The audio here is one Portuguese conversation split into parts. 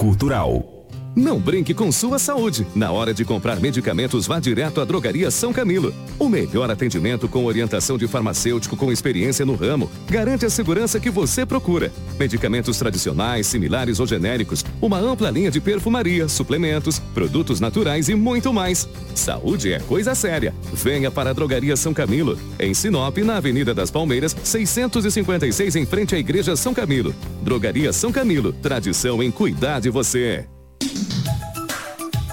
cultural. Não brinque com sua saúde. Na hora de comprar medicamentos, vá direto à Drogaria São Camilo. O melhor atendimento com orientação de farmacêutico com experiência no ramo garante a segurança que você procura. Medicamentos tradicionais, similares ou genéricos, uma ampla linha de perfumaria, suplementos, produtos naturais e muito mais. Saúde é coisa séria. Venha para a Drogaria São Camilo, em Sinop, na Avenida das Palmeiras, 656 em frente à Igreja São Camilo. Drogaria São Camilo, tradição em cuidar de você.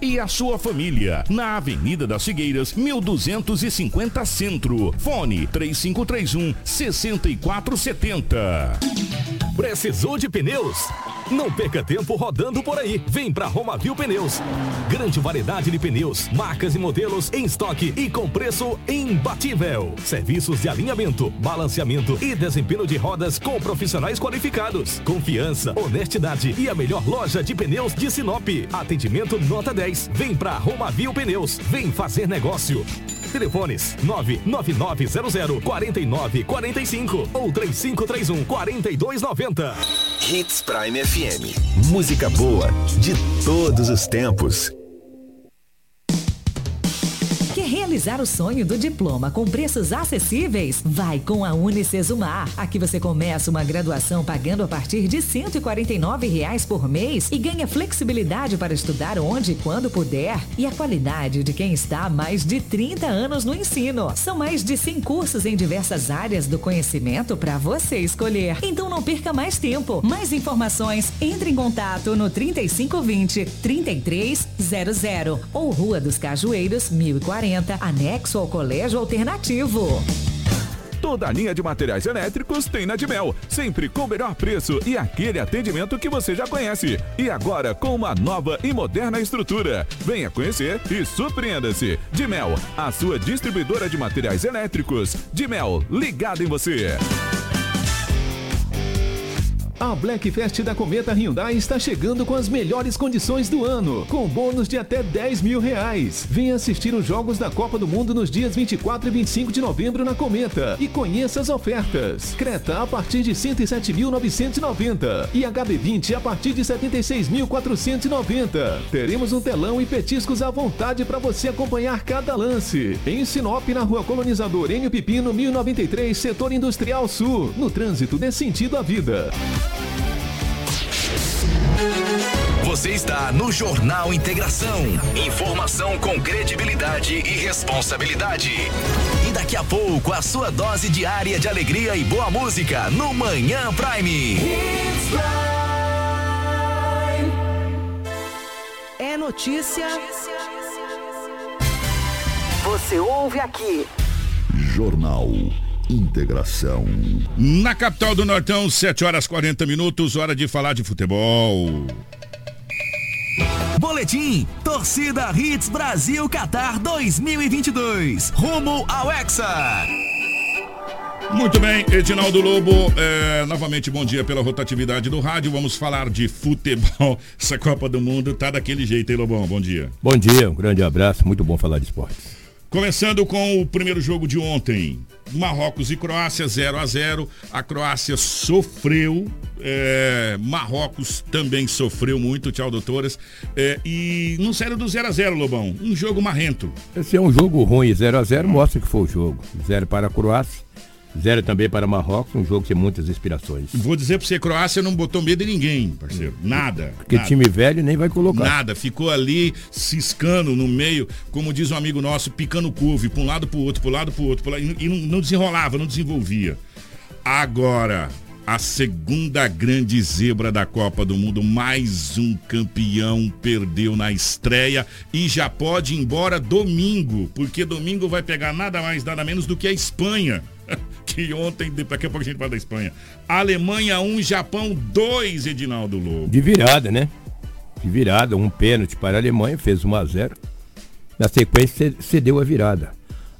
e a sua família. Na Avenida das Figueiras, 1250 Centro. Fone 3531 6470. Precisou de pneus? Não perca tempo rodando por aí. Vem pra Romavil Pneus. Grande variedade de pneus, marcas e modelos em estoque e com preço imbatível. Serviços de alinhamento, balanceamento e desempenho de rodas com profissionais qualificados. Confiança, honestidade e a melhor loja de pneus de Sinop. Atendimento nota 10. Vem pra Romavil Pneus. Vem fazer negócio. Telefones 99900 4945 ou 3531 4290. Hits Prime FM. Música boa de todos os tempos. Realizar o sonho do diploma com preços acessíveis? Vai com a Unicesumar. Aqui você começa uma graduação pagando a partir de 149 reais por mês e ganha flexibilidade para estudar onde e quando puder e a qualidade de quem está há mais de 30 anos no ensino. São mais de 100 cursos em diversas áreas do conhecimento para você escolher. Então não perca mais tempo. Mais informações, entre em contato no 3520 3300 ou Rua dos Cajueiros, 1040, anexo ao Colégio Alternativo. Toda a linha de materiais elétricos tem na Dimel, sempre com o melhor preço e aquele atendimento que você já conhece. E agora com uma nova e moderna estrutura. Venha conhecer e surpreenda-se. Dimel, a sua distribuidora de materiais elétricos. Dimel, ligado em você. A Black Fest da Cometa Hyundai está chegando com as melhores condições do ano, com bônus de até 10 mil reais. Venha assistir os Jogos da Copa do Mundo nos dias 24 e 25 de novembro na Cometa e conheça as ofertas. Creta a partir de 107.990 e HB20 a partir de 76.490. Teremos um telão e petiscos à vontade para você acompanhar cada lance. Em Sinop, na Rua Colonizador Enio Pipino, 1093, Setor Industrial Sul. No trânsito dê sentido à vida. Você está no Jornal Integração. Informação com credibilidade e responsabilidade. E daqui a pouco, a sua dose diária de alegria e boa música no Manhã Prime. É notícia. Você ouve aqui. Jornal Integração. Na capital do Nortão, 7 horas 40 minutos, hora de falar de futebol. Boletim Torcida Hits Brasil Qatar 2022. Rumo ao Hexa. Muito bem, Edinaldo Lobo, é, novamente bom dia pela rotatividade do rádio. Vamos falar de futebol. Essa Copa do Mundo tá daquele jeito, hein, Lobão? Bom dia. Bom dia, um grande abraço, muito bom falar de esportes. Começando com o primeiro jogo de ontem. Marrocos e Croácia 0 a 0 A Croácia sofreu, é, Marrocos também sofreu muito, tchau doutoras. É, e não saiu do 0 a 0 Lobão. Um jogo marrento. Esse é um jogo ruim, 0 a 0 mostra que foi o jogo. 0 para a Croácia, Zero também para Marrocos, um jogo que tem muitas inspirações. Vou dizer para você, Croácia não botou medo em ninguém, parceiro. Nada. Porque nada. time velho nem vai colocar. Nada, ficou ali ciscando no meio, como diz um amigo nosso, picando curva, para um lado para o outro, para um lado para o outro, lado, e não, não desenrolava, não desenvolvia. Agora, a segunda grande zebra da Copa do Mundo, mais um campeão perdeu na estreia e já pode ir embora domingo, porque domingo vai pegar nada mais, nada menos do que a Espanha. que ontem, daqui a pouco a gente fala da Espanha. Alemanha 1, Japão 2, Edinaldo Lobo. De virada, né? De virada, um pênalti para a Alemanha, fez 1 a 0 Na sequência, cedeu a virada.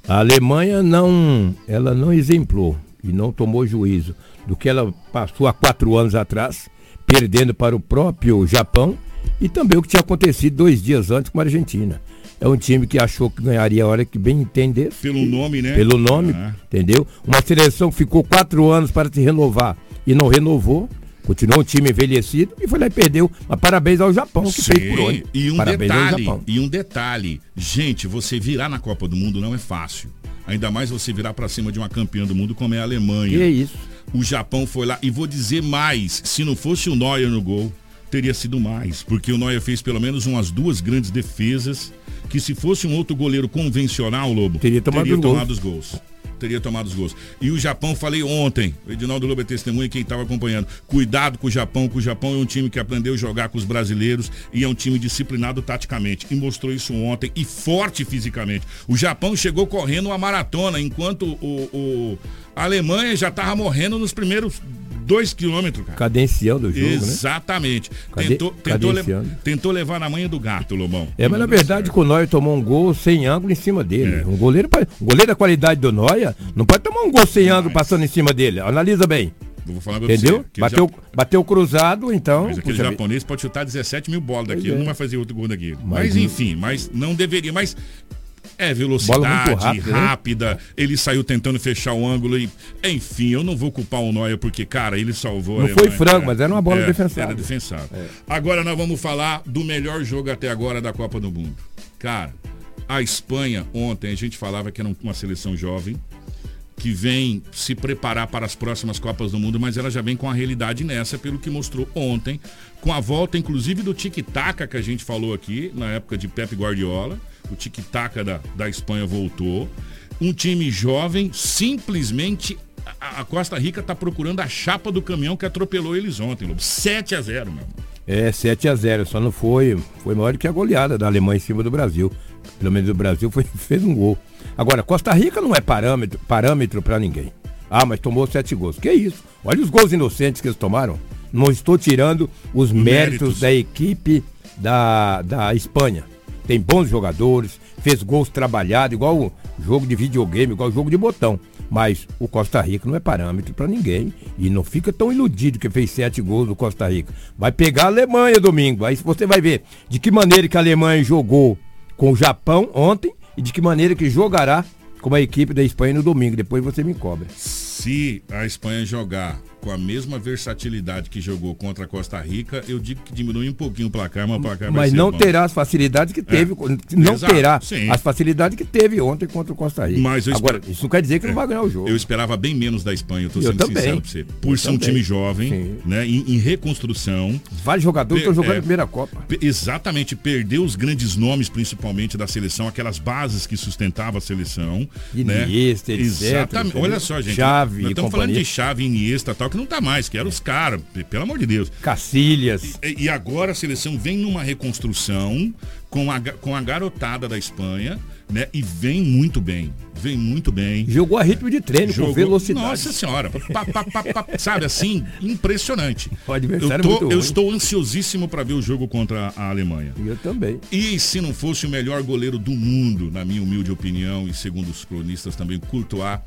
A Alemanha não, ela não exemplou e não tomou juízo do que ela passou há quatro anos atrás, perdendo para o próprio Japão e também o que tinha acontecido dois dias antes com a Argentina. É um time que achou que ganharia a hora que bem entender. Pelo nome, né? Pelo nome, ah. entendeu? Uma seleção que ficou quatro anos para se renovar e não renovou. Continuou um time envelhecido e foi lá e perdeu. Mas parabéns ao Japão que Sim, fez por onde. E um parabéns detalhe, e um detalhe, gente, você virar na Copa do Mundo não é fácil. Ainda mais você virar para cima de uma campeã do mundo como é a Alemanha. Que é isso? O Japão foi lá e vou dizer mais, se não fosse o Neuer no gol, teria sido mais, porque o Neuer fez pelo menos umas duas grandes defesas que se fosse um outro goleiro convencional, Lobo, teria tomado, teria os, tomado gols. os gols teria tomado os gols. E o Japão, falei ontem, o Edinaldo Lobo é testemunha quem estava acompanhando. Cuidado com o Japão, que o Japão é um time que aprendeu a jogar com os brasileiros e é um time disciplinado taticamente. E mostrou isso ontem e forte fisicamente. O Japão chegou correndo uma maratona, enquanto o, o a Alemanha já estava morrendo nos primeiros dois quilômetros, cara. Cadenciando o jogo, né? Exatamente. Tentou, tentou, le... tentou, levar na manha do gato, Lobão. É, mas na verdade o Noia tomou um gol sem ângulo em cima dele. É. Um, goleiro, um goleiro da qualidade do Noia não pode tomar um gol sem ângulo passando em cima dele. Analisa bem. vou falar Entendeu? Você, bateu, já... bateu cruzado, então. Mas aquele japonês pode chutar 17 mil bolas daqui, é. não vai fazer outro gol daqui. Mas, mas enfim, mas não deveria. Mas é velocidade rápida, rápida. Né? ele saiu tentando fechar o ângulo e, enfim, eu não vou culpar o Neuer porque, cara, ele salvou. Não foi frango, mas era uma bola é, defensável. Era defensável. É. Agora nós vamos falar do melhor jogo até agora da Copa do Mundo. Cara, a Espanha ontem a gente falava que era uma seleção jovem que vem se preparar para as próximas Copas do Mundo, mas ela já vem com a realidade nessa, pelo que mostrou ontem, com a volta inclusive do tic-tac que a gente falou aqui na época de Pep Guardiola o tic-tac da, da Espanha voltou. Um time jovem, simplesmente a, a Costa Rica está procurando a chapa do caminhão que atropelou eles ontem, Lobo. 7 a 0 meu. É, 7 a 0 só não foi, foi maior do que a goleada da Alemanha em cima do Brasil. Pelo menos o Brasil foi, fez um gol. Agora, Costa Rica não é parâmetro, parâmetro para ninguém. Ah, mas tomou sete gols. Que isso? Olha os gols inocentes que eles tomaram. Não estou tirando os méritos, méritos. da equipe da, da Espanha tem bons jogadores, fez gols trabalhados, igual jogo de videogame, igual jogo de botão. Mas o Costa Rica não é parâmetro para ninguém. E não fica tão iludido que fez sete gols do Costa Rica. Vai pegar a Alemanha domingo. Aí você vai ver de que maneira que a Alemanha jogou com o Japão ontem e de que maneira que jogará com a equipe da Espanha no domingo. Depois você me cobra. Se a Espanha jogar com a mesma versatilidade que jogou contra a Costa Rica, eu digo que diminui um pouquinho o placar, mas o placar Mas não terá as facilidades que teve, é. não Exato, terá sim. as facilidades que teve ontem contra o Costa Rica. Mas Agora, isso não quer dizer que é. não vai ganhar o jogo. Eu esperava bem menos da Espanha, eu tô sendo também. sincero pra você. Por eu ser também. um time jovem, sim. né, em, em, reconstrução. Vários jogadores estão jogando é, a primeira Copa. Exatamente, perdeu os grandes nomes, principalmente da seleção, aquelas bases que sustentavam a seleção. Iniesta, né? etc. Exatamente. Olha só, gente. Chave, nós estamos falando de chave, Iniesta tal, que não tá mais, que era os caras, pelo amor de Deus. Cacilhas. E, e, agora a seleção vem numa reconstrução com a, com a garotada da Espanha, né? E vem muito bem. Vem muito bem. Jogou a ritmo de treino, Jogou, com velocidade. Nossa senhora, pá, pá, pá, sabe assim, impressionante. O adversário eu, tô, é eu estou ansiosíssimo para ver o jogo contra a Alemanha. Eu também. E se não fosse o melhor goleiro do mundo, na minha humilde opinião, e segundo os cronistas também, Courtois,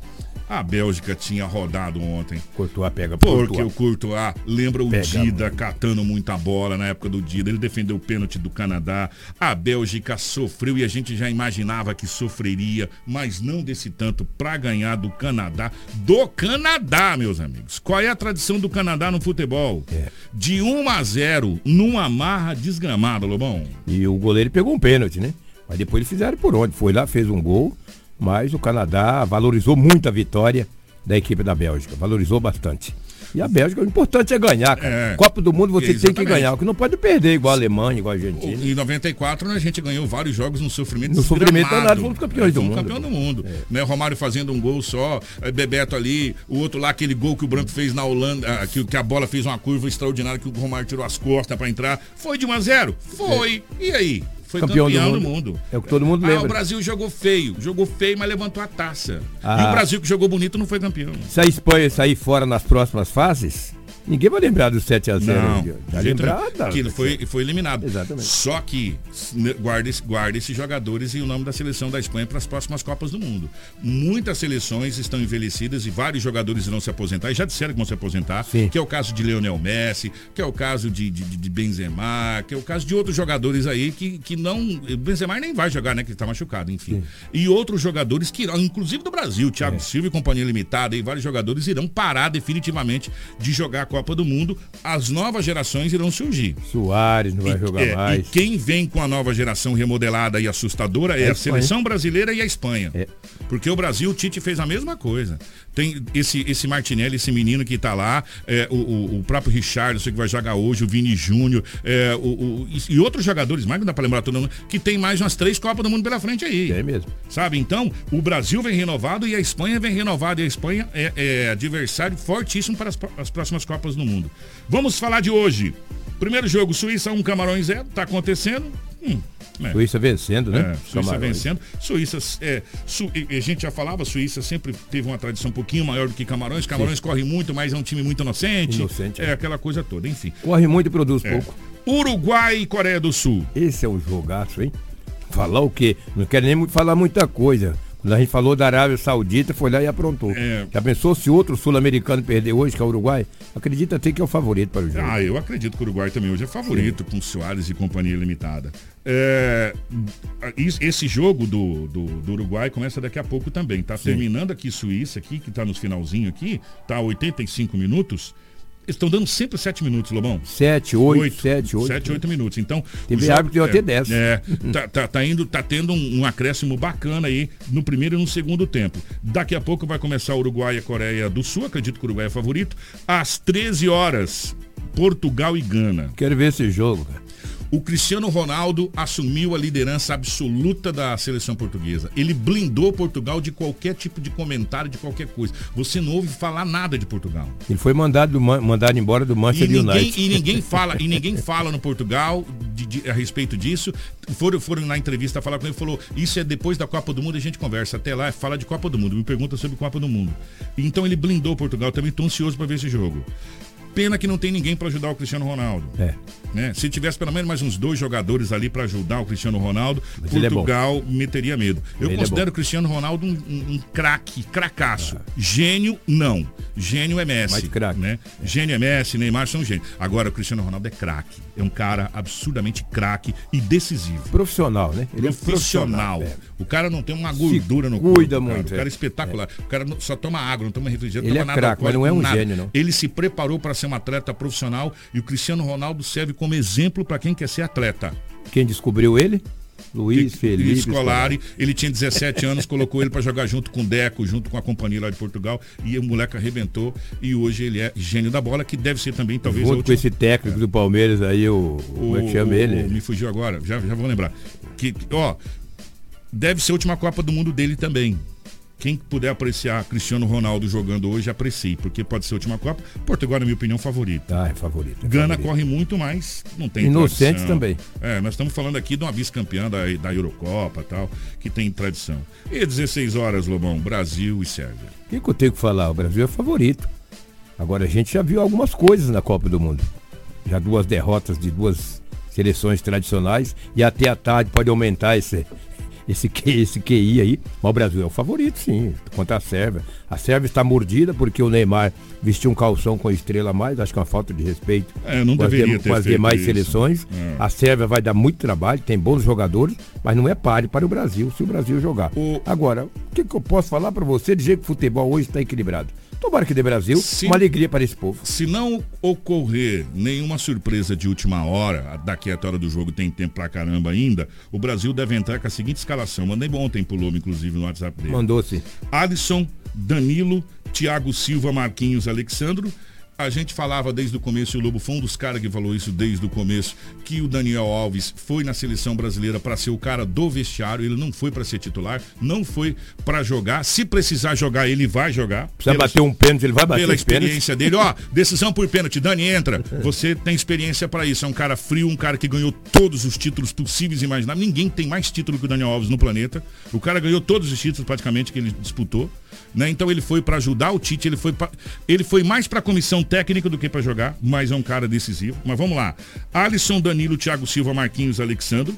a Bélgica tinha rodado ontem. Courtois pega Porque Courtois. o Courtois lembra o pega Dida muito. catando muita bola na época do Dida. Ele defendeu o pênalti do Canadá. A Bélgica sofreu e a gente já imaginava que sofreria, mas não desse tanto para ganhar do Canadá. Do Canadá, meus amigos. Qual é a tradição do Canadá no futebol? É. De 1 a 0 numa marra desgramada, Lobão. E o goleiro pegou um pênalti, né? Mas depois eles fizeram por onde? Foi lá, fez um gol mas o Canadá valorizou muito a vitória da equipe da Bélgica, valorizou bastante. E a Bélgica, o importante é ganhar, cara. É, Copa do Mundo você exatamente. tem que ganhar, que não pode perder igual a Alemanha, igual a Argentina. Em 94 né, a gente ganhou vários jogos no sofrimento No sofrimento danado, fomos campeões é, do mundo. campeão do mundo. É. Né, Romário fazendo um gol só, é, Bebeto ali, o outro lá, aquele gol que o Branco fez na Holanda, ah, que, que a bola fez uma curva extraordinária, que o Romário tirou as costas para entrar. Foi de 1 a 0? Foi. É. E aí? Foi Campeão campeão, do do, mundo. mundo. É o que todo mundo Ah, lembra. o Brasil jogou feio. Jogou feio, mas levantou a taça. E Ah. o Brasil que jogou bonito não foi campeão. Se a Espanha sair fora nas próximas fases, ninguém vai lembrar do 7x0. Não, vai de jeito lembrar nenhum. da- que foi, foi eliminado. Exatamente. Só que guarda, guarda esses jogadores e o nome da seleção da Espanha para as próximas Copas do Mundo. Muitas seleções estão envelhecidas e vários jogadores irão se aposentar e já disseram que vão se aposentar, Sim. que é o caso de Leonel Messi, que é o caso de, de, de Benzema, que é o caso de outros jogadores aí que, que não. Benzema nem vai jogar, né? Que está machucado, enfim. E outros jogadores que irão, inclusive do Brasil, Thiago Silva e Companhia Limitada, e vários jogadores irão parar definitivamente de jogar a Copa do Mundo. As novas gerações irão surgir. Soares não vai jogar É, mais. E quem vem com a nova geração remodelada e assustadora é, É a a, seleção brasileira e a Espanha. É. Porque o Brasil, o Tite fez a mesma coisa. Tem esse, esse Martinelli, esse menino que tá lá, é, o, o, o próprio Richard, que vai jogar hoje, o Vini Júnior, é, o, e, e outros jogadores, mais não dá pra lembrar todo mundo, que tem mais umas três Copas do Mundo pela frente aí. É mesmo. Sabe? Então, o Brasil vem renovado e a Espanha vem renovada. E a Espanha é, é adversário fortíssimo para as, as próximas Copas do Mundo. Vamos falar de hoje. Primeiro jogo, Suíça 1, Camarões 0. Tá acontecendo. Hum, é. Suíça vencendo, né? É, Suíça Camarões. vencendo. Suíça, é, Su- a gente já falava, Suíça sempre teve uma tradição um pouquinho maior do que Camarões. Camarões corre muito, mas é um time muito inocente. Inocente, é. é. aquela coisa toda, enfim. Corre muito e produz É. pouco. Uruguai e Coreia do Sul. Esse é um jogaço, hein? Falar o quê? Não quero nem falar muita coisa. A gente falou da Arábia Saudita, foi lá e aprontou. É. Já pensou se outro sul-americano perder hoje, que é o Uruguai? Acredita até que é o favorito para o jogo. Ah, eu acredito que o Uruguai também hoje é favorito, com Soares e companhia limitada. É, esse jogo do, do, do Uruguai começa daqui a pouco também. Tá terminando aqui Suíça, aqui, que tá no finalzinho aqui, tá 85 minutos. Eles estão dando sempre 7 minutos, Lobão. 7, 8, 7, 8. 7, 8 minutos. Então, Teve jogo- árbitro deu até 10. É, tá, tá, tá indo, tá tendo um, um acréscimo bacana aí no primeiro e no segundo tempo. Daqui a pouco vai começar o Uruguai e a Coreia do Sul, acredito que o Uruguai é favorito. Às 13 horas, Portugal e Gana. Quero ver esse jogo, cara. O Cristiano Ronaldo assumiu a liderança absoluta da seleção portuguesa. Ele blindou Portugal de qualquer tipo de comentário, de qualquer coisa. Você não ouve falar nada de Portugal. Ele foi mandado, do Man- mandado embora do E Manchester ninguém, United. e ninguém fala, e ninguém fala no Portugal de- de- a respeito disso. Foram, foram na entrevista falar com ele falou: Isso é depois da Copa do Mundo, a gente conversa. Até lá fala de Copa do Mundo, me pergunta sobre Copa do Mundo. Então ele blindou Portugal, também estou ansioso para ver esse jogo. Pena que não tem ninguém para ajudar o Cristiano Ronaldo. É. né? Se tivesse pelo menos mais uns dois jogadores ali para ajudar o Cristiano Ronaldo, Mas é. Portugal meteria medo. Eu Ele é considero o Cristiano Ronaldo um, um, um craque, cracaço. Gênio, não. Gênio é Messi. Né? Gênio é Messi, Neymar são gênios. Agora o Cristiano Ronaldo é craque. É um cara absurdamente craque e decisivo. Profissional, né? Ele é Profissional. profissional. O cara não tem uma gordura no cuida corpo, cara. muito, O cara é é. espetacular. O cara só toma água, não toma refrigerante, Ele toma é nada craque, mas não é um nada. gênio, não. Ele se preparou para ser um atleta profissional e o Cristiano Ronaldo serve como exemplo para quem quer ser atleta. Quem descobriu ele? Luiz Felipe. Scolari, ele tinha 17 anos, colocou ele para jogar junto com o Deco, junto com a companhia lá de Portugal, e o moleque arrebentou, e hoje ele é gênio da bola, que deve ser também, talvez, Junto com esse técnico do Palmeiras aí, o. Como é que chama o- ele? o- me fugiu agora, já, já vou lembrar. Que, ó, deve ser a última Copa do Mundo dele também. Quem puder apreciar Cristiano Ronaldo jogando hoje, aprecie, porque pode ser a última Copa. Portugal, na minha opinião, favorito. Ah, é favorito. é Gana favorito. corre muito, mas não tem Inocentes tradição. também. É, nós estamos falando aqui de uma vice-campeã da, da Eurocopa e tal, que tem tradição. E 16 horas, Lobão, Brasil e Sérvia. O que, que eu tenho que falar? O Brasil é favorito. Agora a gente já viu algumas coisas na Copa do Mundo. Já duas derrotas de duas seleções tradicionais e até a tarde pode aumentar esse, esse, esse QI aí. Mas o Brasil é o favorito, sim, contra a Sérvia. A Sérvia está mordida porque o Neymar vestiu um calção com estrela a mais, acho que é uma falta de respeito É, não com as, deveria dem- ter com as demais isso. seleções. É. A Sérvia vai dar muito trabalho, tem bons jogadores, mas não é páreo para o Brasil se o Brasil jogar. O- Agora, o que, que eu posso falar para você dizer que o futebol hoje está equilibrado? Tomara que dê Brasil, Sim. uma alegria para esse povo. Se não ocorrer nenhuma surpresa de última hora, daqui até a hora do jogo tem tempo pra caramba ainda, o Brasil deve entrar com a seguinte escalação. Mandei ontem pro Lobo, inclusive, no WhatsApp dele. Mandou-se. Alisson, Danilo, Thiago Silva, Marquinhos, Alexandro. A gente falava desde o começo, e o Lobo foi um dos caras que falou isso desde o começo, que o Daniel Alves foi na seleção brasileira para ser o cara do vestiário, ele não foi para ser titular, não foi para jogar. Se precisar jogar, ele vai jogar. Precisa bater um pênalti, ele vai bater Pela esse pênalti. experiência dele, ó, decisão por pênalti, Dani entra. Você tem experiência para isso, é um cara frio, um cara que ganhou todos os títulos possíveis e imagináveis. Ninguém tem mais título que o Daniel Alves no planeta. O cara ganhou todos os títulos praticamente que ele disputou, né? Então ele foi para ajudar o Tite, ele foi pra, ele foi mais para comissão técnica do que para jogar, mas é um cara decisivo. Mas vamos lá. Alisson, Danilo, Thiago Silva, Marquinhos, Alexandro,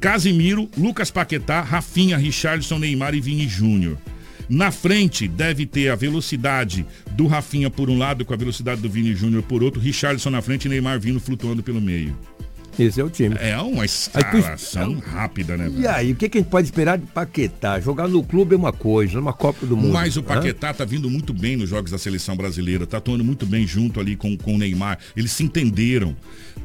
Casimiro, Lucas Paquetá, Rafinha, Richardson, Neymar e Vini Júnior. Na frente deve ter a velocidade do Rafinha por um lado com a velocidade do Vini Júnior por outro, Richardson na frente e Neymar vindo flutuando pelo meio. Esse é o time. É uma escalação rápida, né? E velho? aí, o que, que a gente pode esperar de Paquetá? Jogar no clube é uma coisa, numa Copa do Mundo. Mas o? Paquetá tá vindo muito bem nos jogos da seleção brasileira, tá atuando muito bem junto ali com, com o Neymar. Eles se entenderam.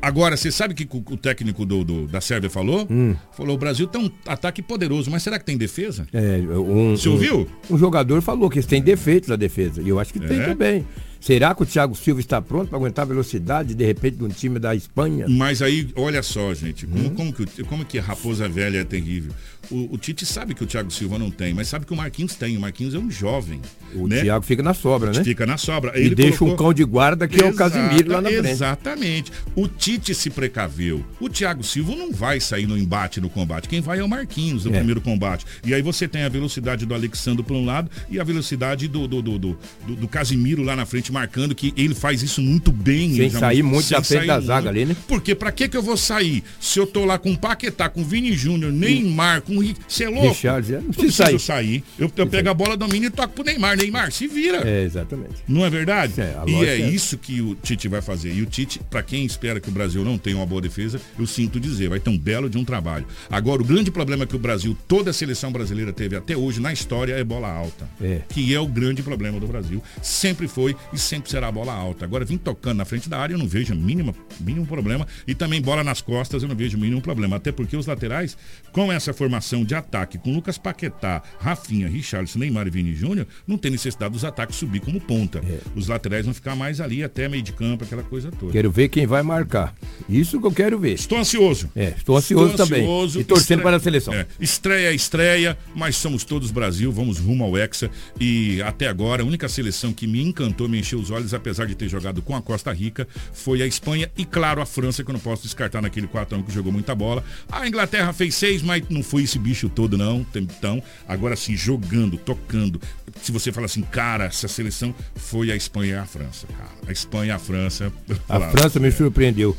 Agora, você sabe o que o técnico do, do- da Sérvia falou? Hum. Falou, o Brasil tem um ataque poderoso, mas será que tem defesa? É, um, Você ouviu? Um, um jogador falou que eles têm defeitos na defesa. E eu acho que tem É? também. Será que o Thiago Silva está pronto para aguentar a velocidade, de repente, de um time da Espanha? Mas aí, olha só, gente, como, Hum. como, que, como que a raposa velha é terrível. O, o Tite sabe que o Thiago Silva não tem, mas sabe que o Marquinhos tem. O Marquinhos é um jovem. O né? Thiago fica na sobra, né? Fica na sobra. E deixa um cão de guarda que é o Casimiro lá na frente. Exatamente. O Tite se precaveu. O Thiago Silva não vai sair no embate, no combate. Quem vai é o Marquinhos, no É. primeiro combate. E aí você tem a velocidade do Alexandre por um lado e a velocidade do, do, do, do, do- Casimiro lá na frente, marcando que ele faz isso muito bem. Sem ele sair muito sem da frente da muito. zaga ali, né? Porque pra que que eu vou sair se eu tô lá com Paquetá, com Vini Júnior, Neymar, com Ri- Você é louco? Richard, é, não precisa sair. sair. Eu, eu pego a bola, domino e toco pro Neymar. Neymar, se vira. É, exatamente. Não é verdade? É, e é é- isso que o Tite vai fazer. E o Tite, para quem espera que o Brasil não tenha uma boa defesa, eu sinto dizer, vai ter um belo de um trabalho. Agora, o grande problema que o Brasil, toda a seleção brasileira teve até hoje na história é bola alta. É. Que é o grande problema do Brasil. Sempre foi e sempre será a bola alta. Agora, vim tocando na frente da área, eu não vejo mínimo, mínimo problema. E também bola nas costas, eu não vejo mínimo problema. Até porque os laterais, com essa formação de ataque, com Lucas Paquetá, Rafinha, Richarlison, Neymar e Vini Júnior, não tem necessidade dos ataques subir como ponta. É. Os laterais vão ficar mais ali até meio de campo, aquela coisa toda. Quero ver quem vai marcar. Isso que eu quero ver. Estou ansioso. É, estou ansioso também. E torcendo para a seleção. É, estreia, estreia, mas somos todos Brasil, vamos rumo ao Hexa. E até agora, a única seleção que me encantou, me encheu os olhos, apesar de ter jogado com a Costa Rica, foi a Espanha e, claro, a França, que eu não posso descartar naquele 4 que jogou muita bola. A Inglaterra fez seis, mas não foi esse bicho todo, não. Então, agora sim, jogando, tocando. Se você fala assim, cara, essa seleção foi a Espanha e a França, cara. A Espanha e a França. A França me surpreendeu.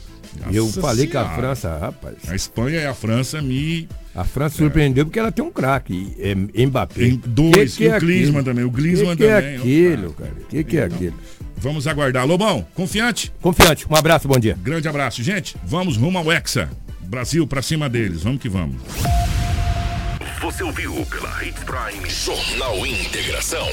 eu Nossa falei que a Senhora. França, rapaz. A Espanha e a França me. A França surpreendeu porque ela tem um craque, é, Mbappé. Em dois, Que e é o aquilo? também. O Griezmann que que também. é aquilo, cara? O que, que é Então, aquilo? Vamos aguardar. Lobão, confiante? Confiante. Um abraço, bom dia. Grande abraço, gente. Vamos rumo ao Hexa. Brasil pra cima deles. Vamos que vamos. Você ouviu pela Hits Prime Jornal Integração.